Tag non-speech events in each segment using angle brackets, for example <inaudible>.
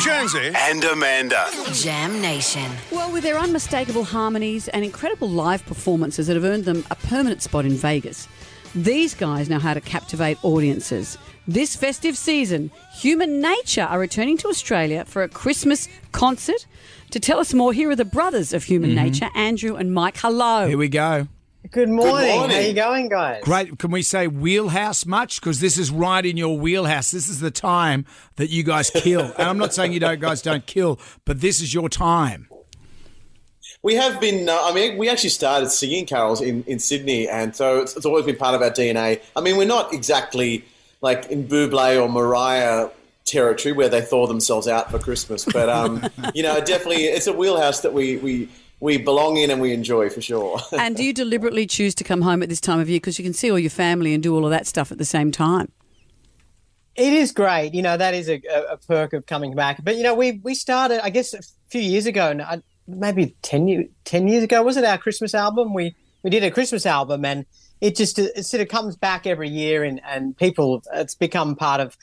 Jonesy and Amanda. Jam Nation. Well, with their unmistakable harmonies and incredible live performances that have earned them a permanent spot in Vegas, these guys know how to captivate audiences. This festive season, Human Nature are returning to Australia for a Christmas concert. To tell us more, here are the brothers of Human mm-hmm. Nature, Andrew and Mike. Hello. Here we go. Good morning. morning. How are you going, guys? Great. Can we say wheelhouse much? Because this is right in your wheelhouse. This is the time that you guys kill. <laughs> and I'm not saying you don't guys don't kill, but this is your time. We have been, uh, I mean, we actually started singing carols in, in Sydney, and so it's, it's always been part of our DNA. I mean, we're not exactly like in Buble or Mariah territory where they thaw themselves out for Christmas, but, um, <laughs> you know, definitely it's a wheelhouse that we, we, we belong in and we enjoy for sure. <laughs> and do you deliberately choose to come home at this time of year because you can see all your family and do all of that stuff at the same time? It is great. You know, that is a, a, a perk of coming back. But, you know, we, we started, I guess, a few years ago, and uh, maybe 10, year, 10 years ago, was it our Christmas album? We, we did a Christmas album, and it just uh, it sort of comes back every year, and, and people, it's become part of,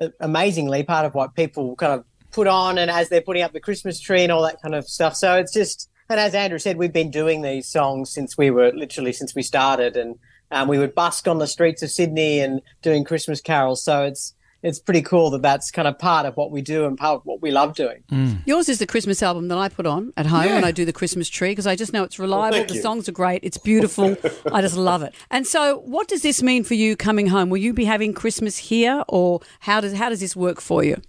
uh, amazingly, part of what people kind of put on and as they're putting up the Christmas tree and all that kind of stuff. So it's just, and as Andrew said, we've been doing these songs since we were literally since we started, and um, we would busk on the streets of Sydney and doing Christmas carols. So it's it's pretty cool that that's kind of part of what we do and part of what we love doing. Yours is the Christmas album that I put on at home when I do the Christmas tree because I just know it's reliable. thank the you. songs are great. It's beautiful. <laughs> I just love it. And so, what does this mean for you coming home? Will you be having Christmas here, or how does how does this work for you?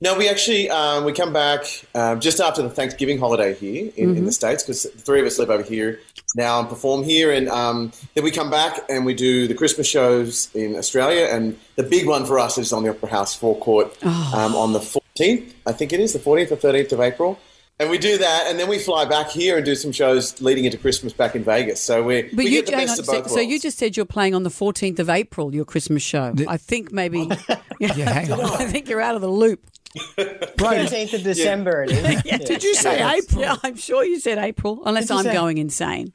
No, we actually um, we come back um, just after the Thanksgiving holiday here in, in the states because the three of us live over here now and perform here, and um, then we come back and we do the Christmas shows in Australia, and the big one for us is on the Opera House forecourt um, on the fourteenth, I think it is the fourteenth or thirteenth of April. And we do that, and then we fly back here and do some shows leading into Christmas back in Vegas. So we, But we you get the best on, of so, both so you just said you're playing on the 14th of April, your Christmas show. I think maybe. <laughs> Yeah, hang <laughs> on. I think you're out of the loop. Bro, Thirteenth of December, it is. <laughs> Yeah. did you say April? Yeah, I'm sure you said April, unless you I'm say? going insane.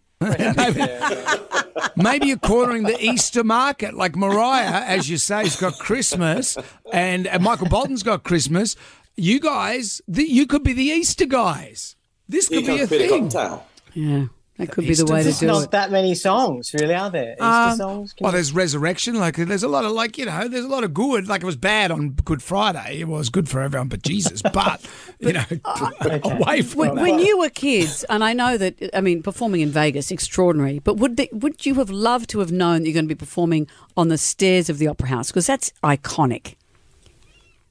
Maybe you're cornering the Easter market, like Mariah, as you say, has got Christmas, and, and Michael Bolton's got Christmas. You guys, the, you could be the Easter guys. This Here could be a comes Peter thing. Cocktail. Yeah, that could be the way to There's do not it. that many songs, really, are there? Easter Um, songs? Can Well, you- there's resurrection. Like, there's a lot of like, you know, there's a lot of good. Like, it was bad on Good Friday. It was good for everyone but Jesus. <laughs> But you know, <laughs> away from When, that. when you were kids, and I know that, I mean, performing in Vegas, extraordinary. But would the, would you have loved to have known that you're going to be performing on the stairs of the Opera House? Because that's iconic.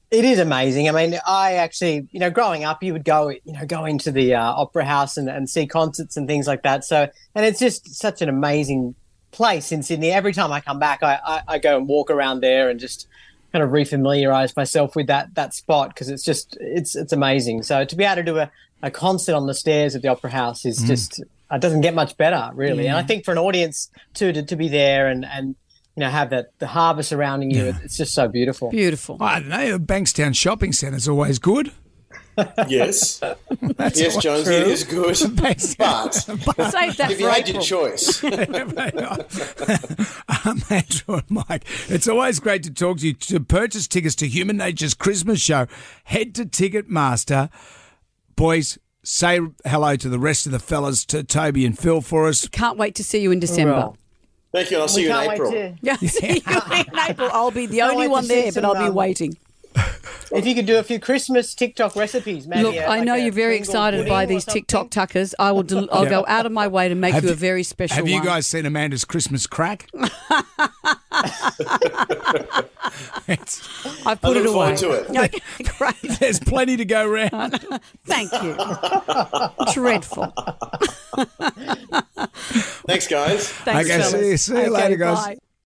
It is amazing. I mean, I actually, you know, growing up, you would go, you know, go into the uh, opera house and, and see concerts and things like that. So, and it's just such an amazing place in Sydney. Every time I come back, I, I, I go and walk around there and just kind of refamiliarize myself with that that spot because it's just it's it's amazing. So to be able to do a, a concert on the stairs of the opera house is just it doesn't get much better, really. And I think for an audience too to, to be there and and you know have that the harbour surrounding you, it's just so beautiful. Beautiful. I don't know. Bankstown Shopping Centre's always good. Yes, <laughs> That's yes, all- Jonesy, it is good. <laughs> Bankstown. <laughs> But Save that if for you had April. your choice, um, Andrew and Mike, it's always great to talk to you. To purchase tickets to Human Nature's Christmas show, head to Ticketmaster. Boys, say hello to the rest of the fellas, to Toby and Phil for us. Can't wait to see you in December. Well, thank you, and I'll see we you in can't April. wait to. Yeah, <laughs> see you in April. I'll be the only one there, but I'll be um, waiting. If you could do a few Christmas TikTok recipes, maybe. Look, a- I like know you're very excited by pudding these TikTok something. tuckers. I will. Del- I'll go out of my way to make Have you a very special. Have you one. guys seen Amanda's Christmas crack? <laughs> It's- I put look it away. to it. <laughs> Okay, great. there's plenty to go around. Thank you. Dreadful. Thanks, guys. Thanks, Okay, fellas. see you- see you Okay, later, guys. bye.